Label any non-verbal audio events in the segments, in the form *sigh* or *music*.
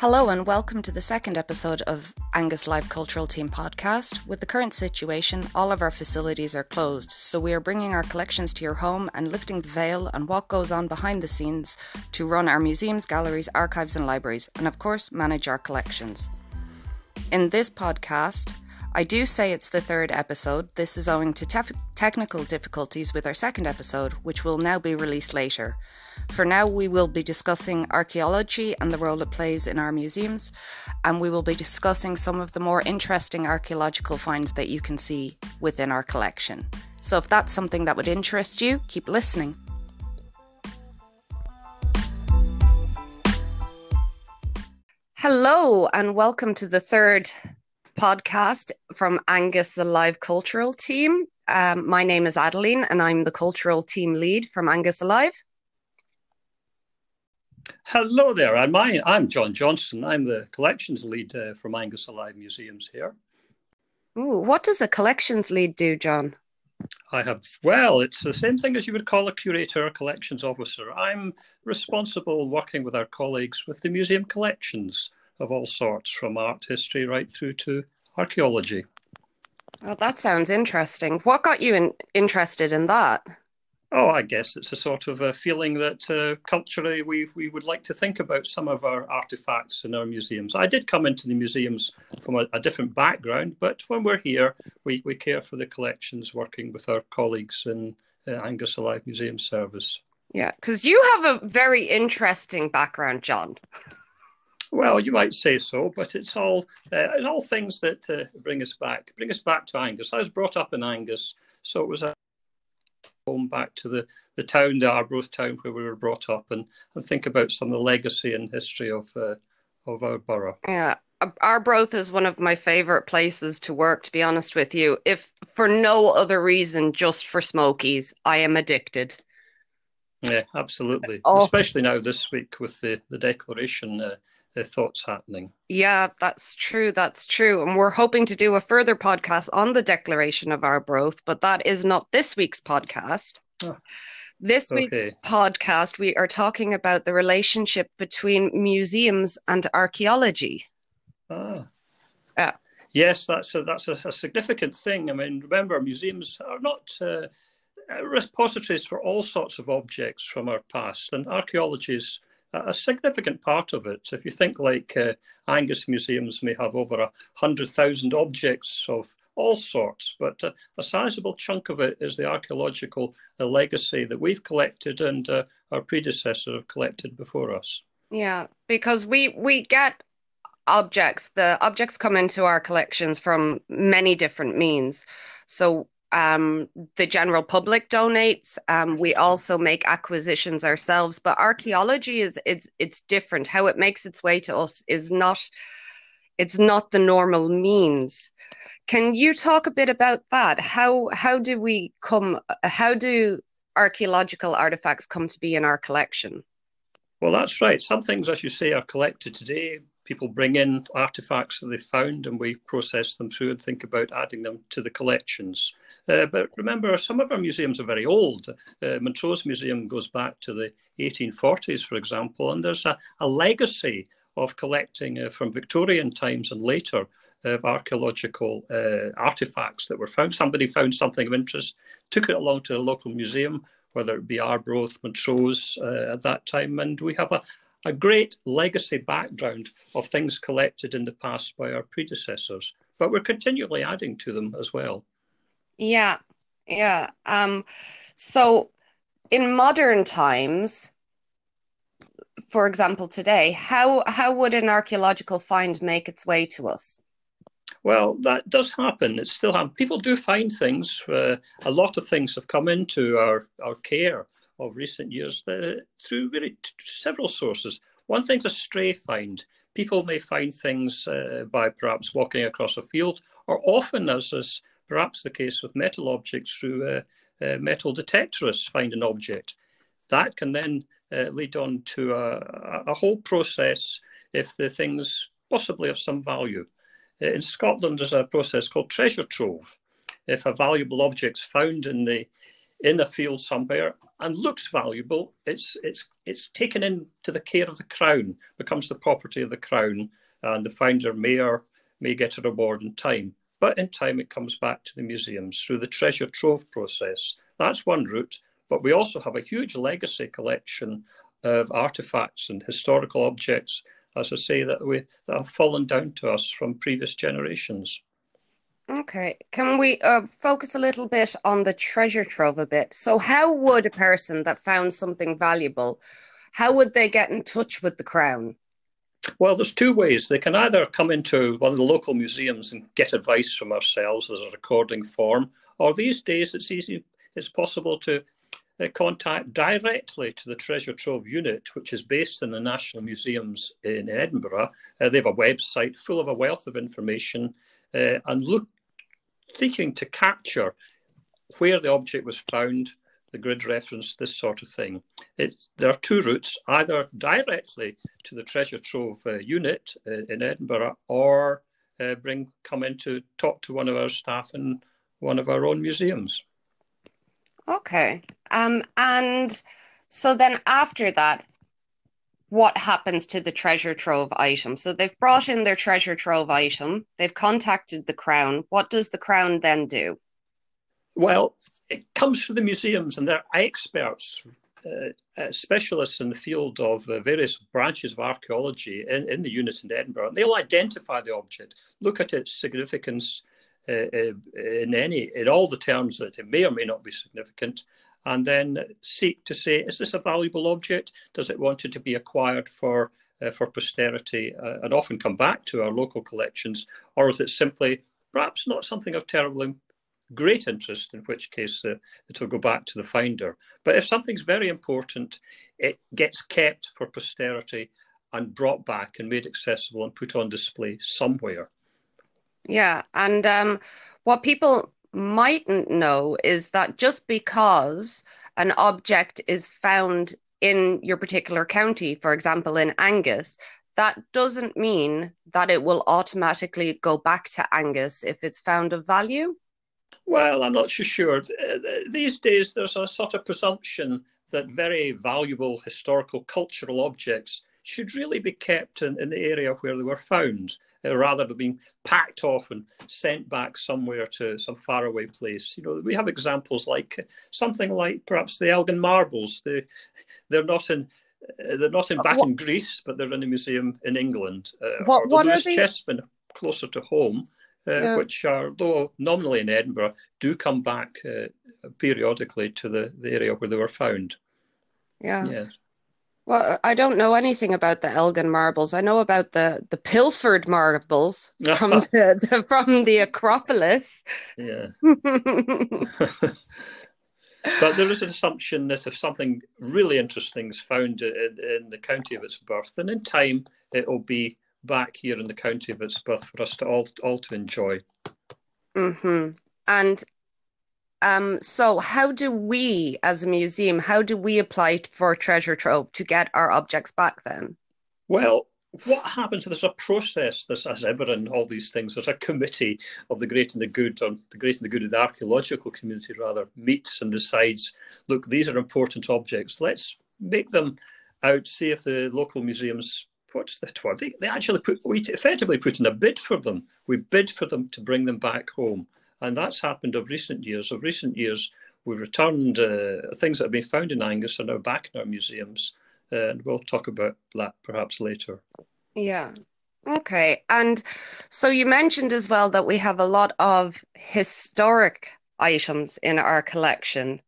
Hello, and welcome to the second episode of Angus Alive Cultural Team podcast. With the current situation, all of our facilities are closed, so we are bringing our collections to your home and lifting the veil on what goes on behind the scenes to run our museums, galleries, archives, and libraries, and of course, manage our collections. In this podcast, I do say it's the third episode. This is owing to tef- technical difficulties with our second episode, which will now be released later. For now, we will be discussing archaeology and the role it plays in our museums, and we will be discussing some of the more interesting archaeological finds that you can see within our collection. So, if that's something that would interest you, keep listening. Hello, and welcome to the third podcast from Angus, the Alive Cultural Team. Um, my name is Adeline, and I'm the cultural team lead from Angus Alive. Hello there. I'm, I'm John Johnson. I'm the collections lead uh, from Angus Alive Museums here. Ooh, what does a collections lead do, John? I have, well, it's the same thing as you would call a curator or collections officer. I'm responsible working with our colleagues with the museum collections of all sorts, from art history right through to archaeology. Well, that sounds interesting. What got you in, interested in that? Oh, I guess it's a sort of a feeling that uh, culturally we, we would like to think about some of our artifacts in our museums. I did come into the museums from a, a different background, but when we're here, we, we care for the collections working with our colleagues in uh, Angus Alive Museum Service. Yeah, because you have a very interesting background, John. *laughs* Well, you might say so, but it's all uh, it's all things that uh, bring us back, bring us back to Angus. I was brought up in Angus, so it was a home back to the, the town, the Arbroath town where we were brought up, and, and think about some of the legacy and history of uh, of our borough. Yeah, Arbroath is one of my favorite places to work. To be honest with you, if for no other reason, just for Smokies, I am addicted. Yeah, absolutely. Oh. Especially now this week with the the declaration. Uh, thoughts happening. Yeah, that's true. That's true. And we're hoping to do a further podcast on the Declaration of Arbroath, but that is not this week's podcast. Oh, this week's okay. podcast, we are talking about the relationship between museums and archaeology. Ah. Yeah. Yes, that's a, that's a, a significant thing. I mean, remember, museums are not uh, repositories for all sorts of objects from our past, and archaeology is a significant part of it. If you think like uh, Angus museums may have over a hundred thousand objects of all sorts, but a sizable chunk of it is the archaeological uh, legacy that we've collected and uh, our predecessors have collected before us. Yeah, because we we get objects. The objects come into our collections from many different means. So um, the general public donates. Um, we also make acquisitions ourselves, but archaeology is it's it's different. How it makes its way to us is not it's not the normal means. Can you talk a bit about that? How how do we come? How do archaeological artifacts come to be in our collection? Well, that's right. Some things, as you say, are collected today people bring in artifacts that they found and we process them through and think about adding them to the collections. Uh, but remember, some of our museums are very old. Uh, Montrose Museum goes back to the 1840s, for example, and there's a, a legacy of collecting uh, from Victorian times and later of archaeological uh, artifacts that were found. Somebody found something of interest, took it along to the local museum, whether it be Arbroath, Montrose uh, at that time, and we have a, a great legacy background of things collected in the past by our predecessors, but we're continually adding to them as well. Yeah, yeah. Um, so in modern times, for example, today, how how would an archaeological find make its way to us? Well, that does happen. It still happens. People do find things. Uh, a lot of things have come into our, our care of recent years uh, through really t- several sources. One thing's a stray find. People may find things uh, by perhaps walking across a field, or often, as is perhaps the case with metal objects, through uh, uh metal detectorists find an object. That can then uh, lead on to a, a, whole process if the thing's possibly of some value. In Scotland, there's a process called treasure trove. If a valuable object's found in the in the field somewhere, and looks valuable, it's it's it's taken into the care of the crown, becomes the property of the crown, and the founder may or may get a reward in time. But in time, it comes back to the museums through the treasure trove process. That's one route. But we also have a huge legacy collection of artifacts and historical objects, as I say, that we that have fallen down to us from previous generations. Okay, can we uh, focus a little bit on the treasure trove a bit? So, how would a person that found something valuable, how would they get in touch with the Crown? Well, there's two ways. They can either come into one of the local museums and get advice from ourselves as a recording form, or these days it's easy, it's possible to uh, contact directly to the Treasure Trove unit, which is based in the National Museums in Edinburgh. Uh, they have a website full of a wealth of information uh, and look seeking to capture where the object was found, the grid reference, this sort of thing. There are two routes, either directly to the Treasure Trove uh, unit uh, in Edinburgh or uh, bring come in to talk to one of our staff in one of our own museums. Okay. Um, and so then after that, what happens to the treasure trove item. So they've brought in their treasure trove item, they've contacted the Crown. What does the Crown then do? Well, it comes to the museums, and they're experts, uh, uh, specialists in the field of uh, various branches of archaeology in, in the unit in Edinburgh. They'll identify the object, look at its significance uh, uh, in any in all the terms that it may or may not be significant, and then seek to say, is this a valuable object? Does it want it to be acquired for uh, for posterity uh, and often come back to our local collections, or is it simply perhaps not something of terribly great interest, in which case uh, it'll go back to the finder. But if something's very important, it gets kept for posterity and brought back and made accessible and put on display somewhere. Yeah, and um, what people mightn't know is that just because an object is found in your particular county, for example, in Angus, that doesn't mean that it will automatically go back to Angus if it's found of value. Well, I'm not so sure. These days, there's a sort of presumption that very valuable historical cultural objects should really be kept in, in the area where they were found. Uh, rather than being packed off and sent back somewhere to some faraway place. You know, we have examples like something like perhaps the Elgin marbles. They they're not in. Uh, they're not in uh, back what? in Greece, but they're in a museum in England. Uh, what, what are they? Chessmen closer to home, uh, yeah. which are, though nominally in Edinburgh, do come back uh, periodically to the, the area where they were found. Yeah. Yes. Well, I don't know anything about the Elgin marbles. I know about the the pilfered marbles *laughs* from the, the from the Acropolis. Yeah. *laughs* *laughs* but there is an assumption that if something really interesting is found in, in, the county of its birth, then in time it will be back here in the county of its birth for us to all all to enjoy. Mm-hmm. And um, so how do we as a museum, how do we apply for treasure trove to get our objects back then? Well, what happens? There's a process. There's, as ever in all these things, there's a committee of the great and the good, or the great and the good of the archaeological community, rather, meets and decides. Look, these are important objects. Let's make them out. See if the local museums. What's the word? They, they actually put. We effectively put in a bid for them. We bid for them to bring them back home. And that's happened of recent years. Of recent years, we've returned uh, things that have been found in Angus are now back in our museums. Uh, and we'll talk about that perhaps later. Yeah. Okay. And so you mentioned as well that we have a lot of historic items in our collection.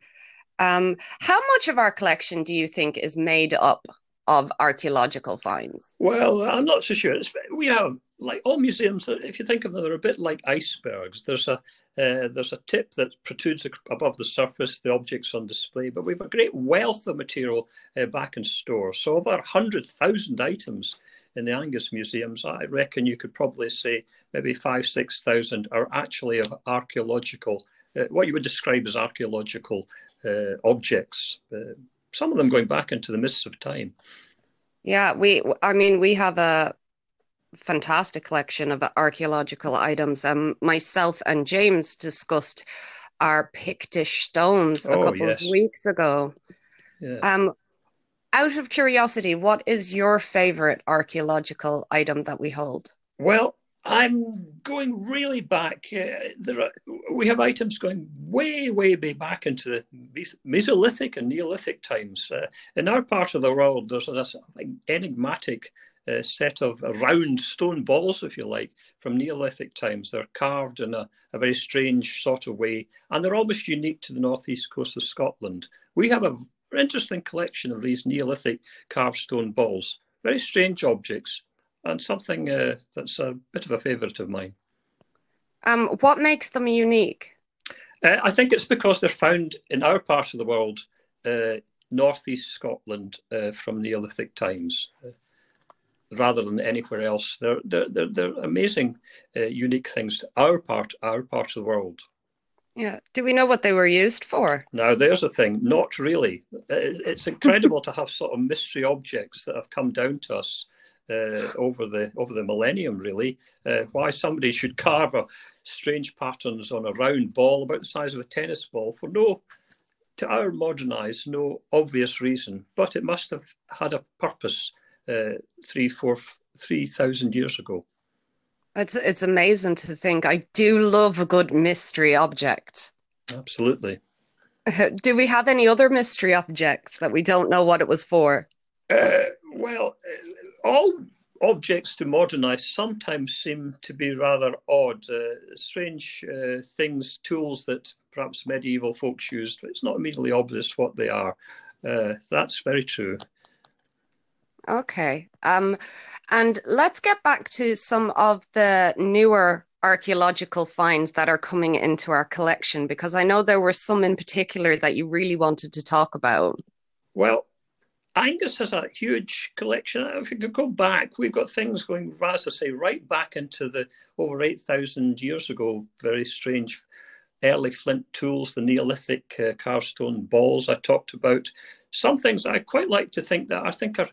Um, how much of our collection do you think is made up of archaeological finds? Well, I'm not so sure. It's, we have like all museums, if you think of them, they're a bit like icebergs. There's a uh, there's a tip that protrudes above the surface, the objects on display, but we've a great wealth of material uh, back in store. So over 100,000 items in the Angus museums, I reckon you could probably say maybe five, 6,000 are actually of archaeological, uh, what you would describe as archaeological uh, objects. Some of them going back into the mists of time. Yeah, we, I mean, we have a fantastic collection of archaeological items. Um, myself and James discussed our Pictish stones a oh, couple yes. of weeks ago. Yeah. Um, out of curiosity, what is your favorite archaeological item that we hold? Well, I'm going really back. Uh, there are, we have items going way, way, way back into the Mesolithic and Neolithic times. Uh, in our part of the world, there's this enigmatic uh, set of round stone balls, if you like, from Neolithic times. They're carved in a, a very strange sort of way, and they're almost unique to the northeast coast of Scotland. We have a interesting collection of these Neolithic carved stone balls, very strange objects, and something uh, that's a bit of a favourite of mine. Um, what makes them unique? Uh, I think it's because they're found in our part of the world, uh, northeast Scotland, uh, from Neolithic times, uh, rather than anywhere else. They're they're they're, they're amazing, uh, unique things to our part, our part of the world. Yeah. Do we know what they were used for? Now, there's a thing. Not really. It's incredible to have sort of mystery objects that have come down to us uh, over the over the millennium, really. Uh, why somebody should carve a strange patterns on a round ball about the size of a tennis ball for no, to our modern eyes, no obvious reason, but it must have had a purpose uh, three, four, three thousand years ago. It's it's amazing to think. I do love a good mystery object. Absolutely. *laughs* Do we have any other mystery objects that we don't know what it was for? Uh, well, all objects to modernize sometimes seem to be rather odd, uh, strange uh, things, tools that perhaps medieval folks used. but It's not immediately obvious what they are. Uh, that's very true. Okay. Um, and let's get back to some of the newer archaeological finds that are coming into our collection because I know there were some in particular that you really wanted to talk about. Well, Angus has a huge collection. If you could go back, we've got things going, as I say, right back into the over 8,000 years ago. Very strange early flint tools, the Neolithic uh, carved stone balls I talked about. Some things that I quite like to think that I think are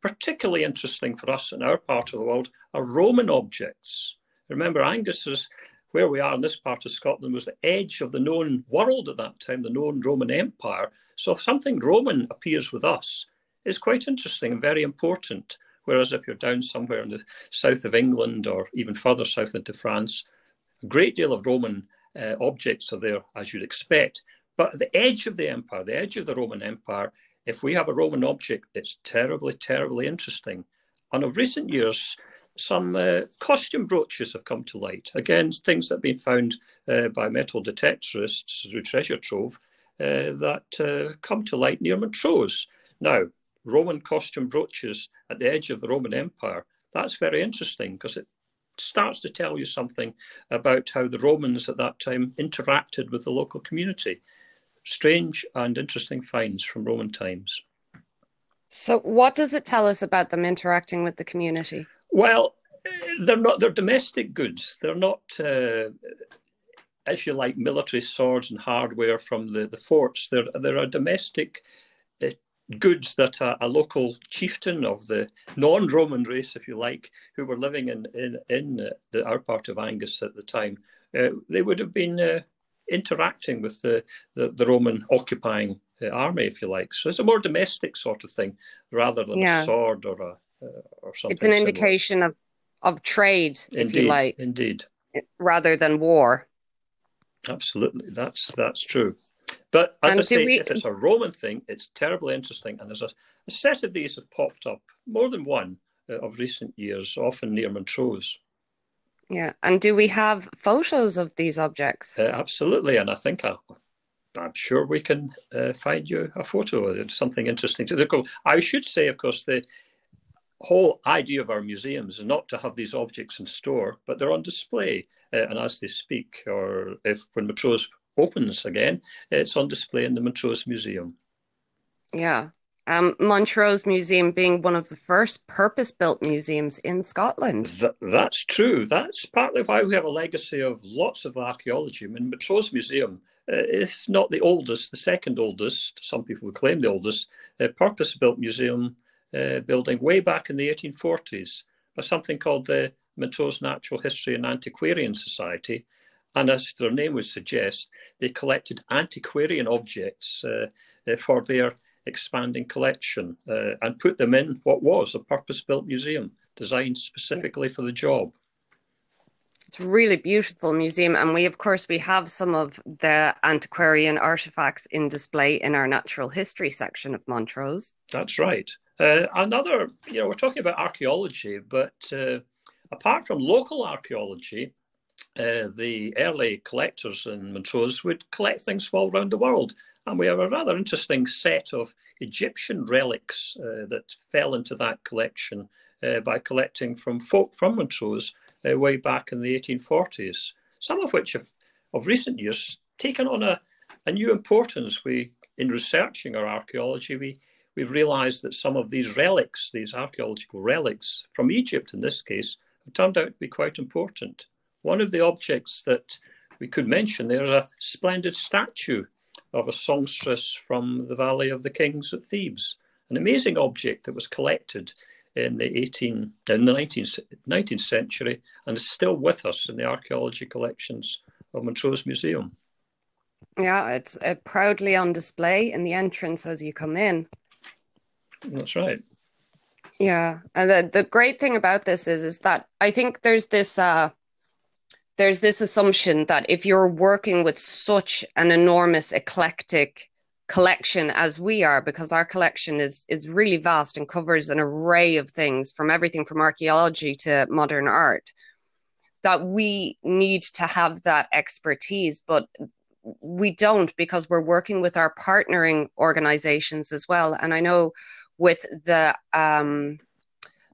particularly interesting for us in our part of the world are Roman objects. Remember, Angus is where we are in this part of Scotland was the edge of the known world at that time, the known Roman Empire. So if something Roman appears with us, is quite interesting and very important. Whereas if you're down somewhere in the south of England or even further south into France, a great deal of Roman uh, objects are there, as you'd expect. But at the edge of the empire, the edge of the Roman Empire, if we have a Roman object, it's terribly, terribly interesting. And of recent years, some uh, costume brooches have come to light. Again, things that have been found uh, by metal detectorists through treasure trove uh, that uh, come to light near Montrose. Now, Roman costume brooches at the edge of the Roman Empire, that's very interesting because it starts to tell you something about how the Romans at that time interacted with the local community. Strange and interesting finds from Roman times. So, what does it tell us about them interacting with the community? Well, they're not. They're domestic goods. They're not, uh, if you like, military swords and hardware from the, the forts. They're they're a domestic goods that a, a, local chieftain of the non-Roman race, if you like, who were living in in, in uh, the, our part of Angus at the time, uh, they would have been uh, interacting with the, the, the Roman occupying uh, army, if you like. So it's a more domestic sort of thing rather than yeah. a sword or a uh, or something. It's an similar. indication of of trade, if indeed, you like, indeed, rather than war. Absolutely, that's that's true. But as and I say, we... if it's a Roman thing, it's terribly interesting. And there's a, a set of these have popped up, more than one uh, of recent years, often near Montrose. Yeah. And do we have photos of these objects? Uh, absolutely. And I think I, I'm sure we can uh, find you a photo. It's something interesting to look. I should say, of course, the whole idea of our museums is not to have these objects in store, but they're on display. Uh, and as they speak, or if when Montrose opens again, it's on display in the Montrose Museum. Yeah. Um, Montrose Museum being one of the first purpose built museums in Scotland. Th- that's true. That's partly why we have a legacy of lots of archaeology. I mean, Montrose Museum, uh, if not the oldest, the second oldest, some people would claim the oldest, uh, purpose built museum uh, building way back in the 1840s by something called the Montrose Natural History and Antiquarian Society, and as their name would suggest, they collected antiquarian objects uh, uh, for their expanding collection uh, and put them in what was a purpose built museum designed specifically for the job. It's a really beautiful museum, and we, of course, we have some of the antiquarian artifacts in display in our natural history section of Montrose. That's right. Uh, another, you know, we're talking about archaeology, but uh, apart from local archaeology, uh, the early collectors in Montrose would collect things from all around the world. And we have a rather interesting set of Egyptian relics uh, that fell into that collection uh, by collecting from folk from Montrose uh, way back in the 1840s, some of which have, of recent years, taken on a, a new importance. We, in researching our archaeology, we, we've realized that some of these relics, these archaeological relics from Egypt in this case, have turned out to be quite important. One of the objects that we could mention, there's a splendid statue of a songstress from the Valley of the Kings at Thebes, an amazing object that was collected in the 18 in the 19th, 19th century and is still with us in the archaeology collections of Montrose Museum. Yeah, it's uh, proudly on display in the entrance as you come in. That's right. Yeah, and the the great thing about this is is that I think there's this uh there's this assumption that if you're working with such an enormous eclectic collection as we are because our collection is is really vast and covers an array of things from everything from archaeology to modern art that we need to have that expertise. But we don't because we're working with our partnering organizations as well. And i know with the um,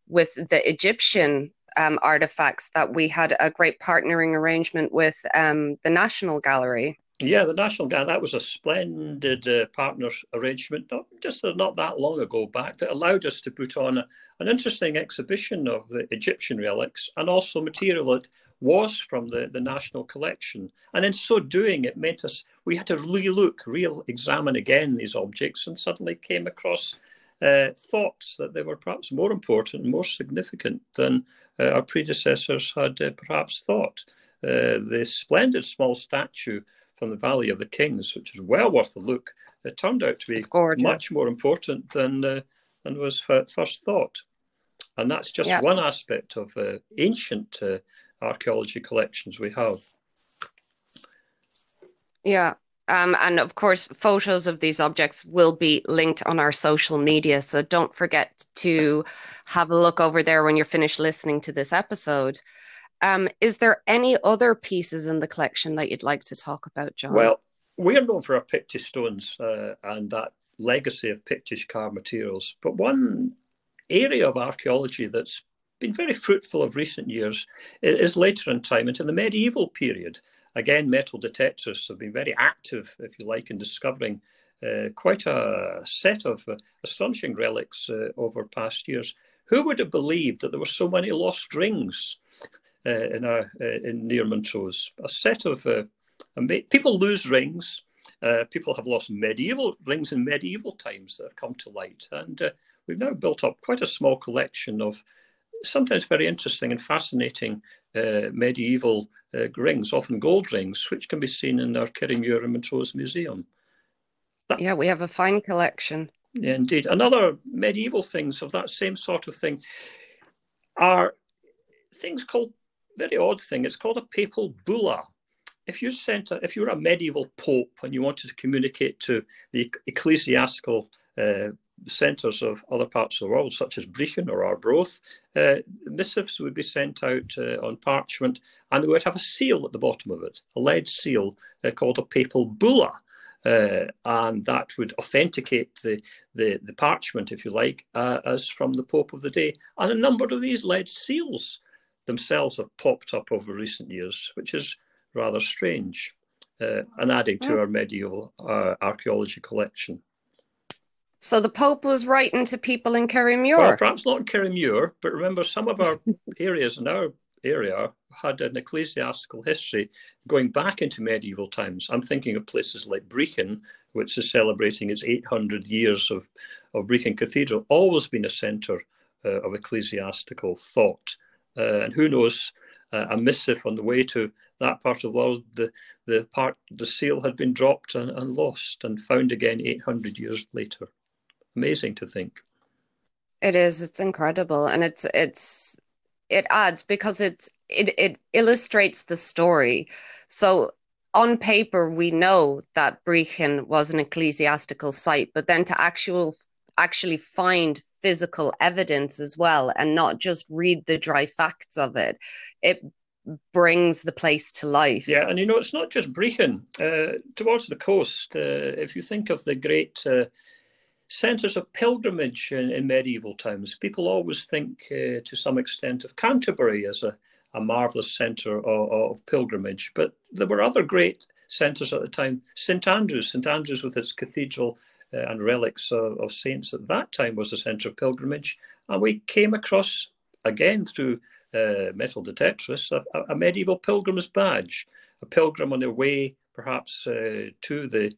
with the egyptian um, artifacts that we had a great partnering arrangement with um, the national gallery yeah, the National Gallery, that was a splendid uh, partner arrangement, not just not that long ago back, that allowed us to put on a, an interesting exhibition of the Egyptian relics and also material that was from the, the national collection. And in so doing, it meant us, we had to really look, real examine again these objects and suddenly came across uh, thoughts that they were perhaps more important and more significant than uh, our predecessors had uh, perhaps thought. Uh, the splendid small statue from the Valley of the Kings, which is well worth a look, it turned out to be much more important than uh, than was first thought. And that's just yeah. one aspect of uh, ancient uh, archaeology collections we have. Yeah. Um, and of course, photos of these objects will be linked on our social media. So don't forget to have a look over there when you're finished listening to this episode. Um, is there any other pieces in the collection that you'd like to talk about, John? Well, we are known for our Pictish stones uh, and that legacy of Pictish carved materials. But one area of archaeology that's been very fruitful of recent years is later in time, into the medieval period. Again, metal detectors have been very active, if you like, in discovering uh, quite a set of uh, astonishing relics uh, over past years. Who would have believed that there were so many lost rings uh, in, a, uh, in near Montrose. A set of uh, people lose rings. people have lost medieval rings in medieval times that have come to light, and we've now built up quite a small collection of sometimes very interesting and fascinating uh, medieval uh, rings, often gold rings, which can be seen in our Kirriemuir and Montrose Museum. That, yeah, we have a fine collection. Yeah, indeed. Another medieval things of that same sort of thing are things called very odd thing. It's called a papal bulla. If you sent a, if you were a medieval pope and you wanted to communicate to the ecclesiastical uh, centres of other parts of the world, such as Brechin or Arbroath, uh, missives would be sent out uh, on parchment and they would have a seal at the bottom of it, a lead seal uh, called a papal bulla. Uh, and that would authenticate the, the, the parchment, if you like, uh, as from the Pope of the day. And a number of these lead seals themselves have popped up over recent years, which is rather strange uh, and adding to yes. our medieval uh, archaeology collection. So the Pope was writing to people in Kirriemuir? Well, perhaps not in Kirriemuir, but remember some of our *laughs* areas in our area had an ecclesiastical history going back into medieval times. I'm thinking of places like Brechin, which is celebrating its 800 years of, of Brechin Cathedral, always been a centre uh, of ecclesiastical thought. Uh, and who knows, uh, a missive on the way to that part of the world, the, the part, the seal had been dropped and, and lost and found again 800 years later. Amazing to think. It is. It's incredible, and it's it's it adds because it's it it illustrates the story. So on paper, we know that Brechin was an ecclesiastical site, but then to actual actually find physical evidence as well, and not just read the dry facts of it, it brings the place to life. Yeah, and you know, it's not just Brechin. Uh, towards the coast, uh, if you think of the great uh, centres of pilgrimage in, in, medieval times, people always think uh, to some extent of Canterbury as a, a marvellous centre of, of, pilgrimage. But there were other great centres at the time. St Andrews, St Andrews with its cathedral uh, and relics of, of saints at that time was a centre of pilgrimage. And we came across, again through uh, metal detectorists, a, a, medieval pilgrim's badge, a pilgrim on their way perhaps uh, to the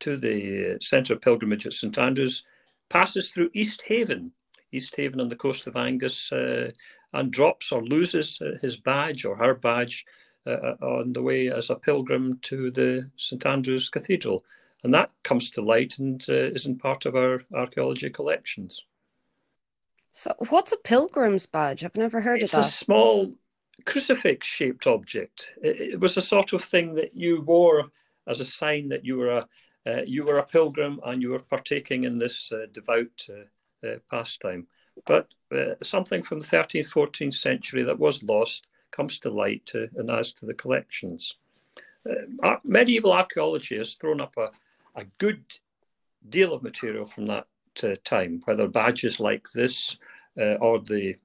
to the centre of pilgrimage at St Andrews, passes through East Haven, East Haven on the coast of Angus, uh, and drops or loses uh, his badge or her badge uh, uh, on the way as a pilgrim to the St Andrews Cathedral. And that comes to light and isn't part of our archaeology collections. So, what's a pilgrim's badge? I've never heard it's of that. It's a small crucifix shaped object. It, it, was a sort of thing that you wore as a sign that you were a uh, you were a pilgrim and you were partaking in this uh, devout uh, uh pastime. But uh, something from the 13th, 14th century that was lost comes to light and adds to the collections. medieval archaeology has thrown up a, a good deal of material from that time, whether badges like this uh, or the,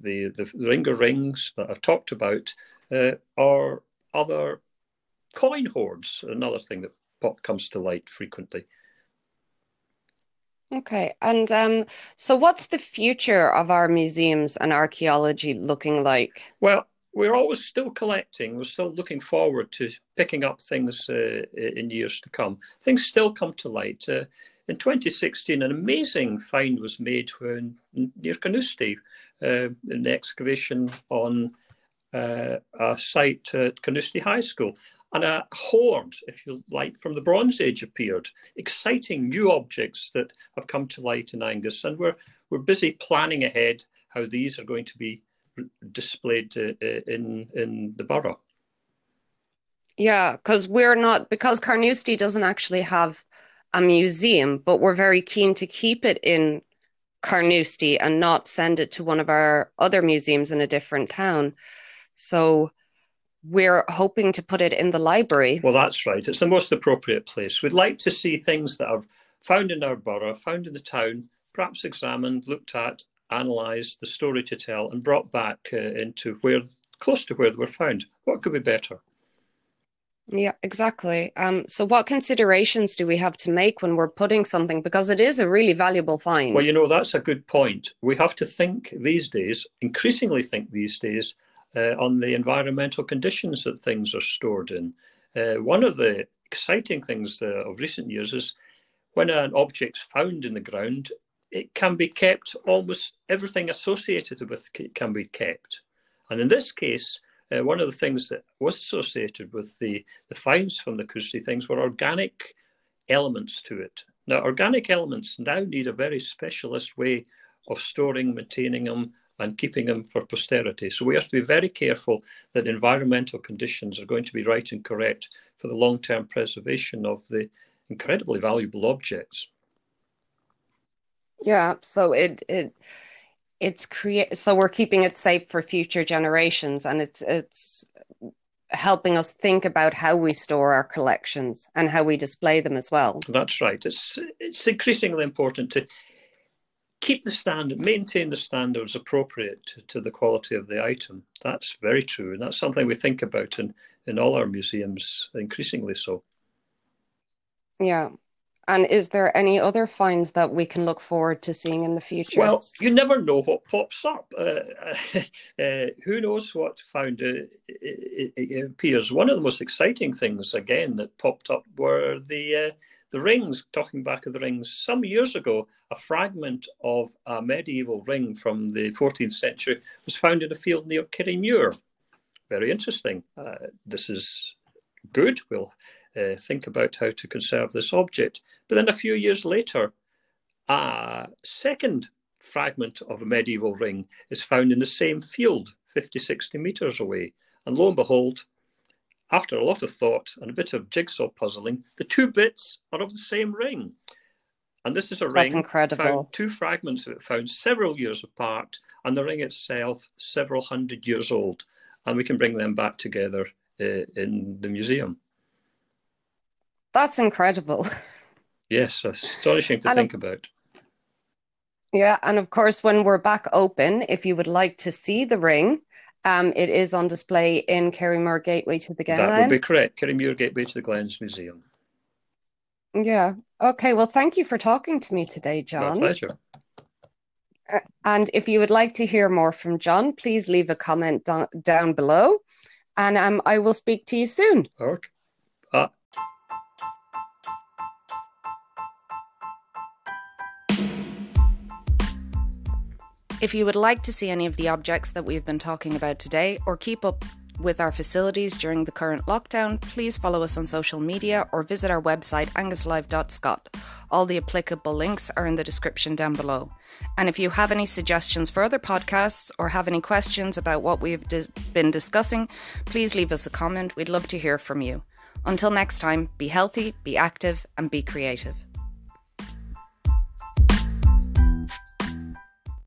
the, the ringer rings that I've talked about, uh, or other coin hoards, another thing that comes to light frequently. Okay, and um, so what's the future of our museums and archaeology looking like? Well, we're always still collecting. We're still looking forward to picking up things uh, in years to come. Things still come to light. Uh, in 2016, an amazing find was made when, near Carnoustie uh, in the excavation on uh, a site at Carnoustie High School. And a hoard, if you like, from the Bronze Age appeared, exciting new objects that have come to light in Angus. And we're, we're busy planning ahead how these are going to be displayed uh, uh in, in the borough. Yeah, because we're not, because Carnoustie doesn't actually have a museum, but we're very keen to keep it in Carnoustie and not send it to one of our other museums in a different town. So we're hoping to put it in the library. Well, that's right. It's the most appropriate place. We'd like to see things that are found in our borough, found in the town, perhaps examined, looked at, analysed, the story to tell, and brought back uh, into where close to where they were found. What could be better? Yeah, exactly. Um, so, what considerations do we have to make when we're putting something? Because it is a really valuable find. Well, you know, that's a good point. We have to think these days, increasingly think these days, uh, on the environmental conditions that things are stored in. Uh, one of the exciting things uh, of recent years is when an object's found in the ground, it can be kept, almost everything associated with it can be kept. And in this case, uh, one of the things that was associated with the, the finds from the Carnoustie things were organic elements to it. Now, organic elements now need a very specialist way of storing, maintaining them, and keeping them for posterity. So we have to be very careful that environmental conditions are going to be right and correct for the long term preservation of the incredibly valuable objects. Yeah, so it, it it's create so we're keeping it safe for future generations and it's it's helping us think about how we store our collections and how we display them as well that's right it's it's increasingly important to keep the standard maintain the standards appropriate to, to the quality of the item that's very true and that's something we think about in in all our museums increasingly so yeah and is there any other finds that we can look forward to seeing in the future? Well, you never know what pops up. Uh, *laughs* uh, who knows what found uh, it, it, appears? One of the most exciting things, again, that popped up were the uh, the rings. Talking back of the rings, some years ago, a fragment of a medieval ring from the 14th century was found in a field near Kirriemuir. Very interesting. Uh, this is good. We'll uh, think about how to conserve this object. But then a few years later, A second fragment of a medieval ring is found in the same field, 50, 60 metres away. And lo and behold, after a lot of thought and a bit of jigsaw puzzling, the two bits are of the same ring. And this is a That's ring incredible. found two fragments of it found several years apart, and the ring itself several hundred years old. And we can bring them back together uh, in the museum. That's incredible. *laughs* Yes, astonishing to And think about. Yeah, and of course, when we're back open, if you would like to see the ring, um, it is on display in Kirriemuir Gateway to the That would be correct. Kirriemuir Gateway to the Glens Museum. Yeah. Okay. Well, thank you for talking to me today, John. My pleasure. And if you would like to hear more from John, please leave a comment do- down below, and um, I will speak to you soon. Okay. If you would like to see any of the objects that we've been talking about today or keep up with our facilities during the current lockdown, please follow us on social media or visit our website angusalive.scot. All the applicable links are in the description down below. And if you have any suggestions for other podcasts or have any questions about what we've been discussing, please leave us a comment. We'd love to hear from you. Until next time, be healthy, be active, and be creative.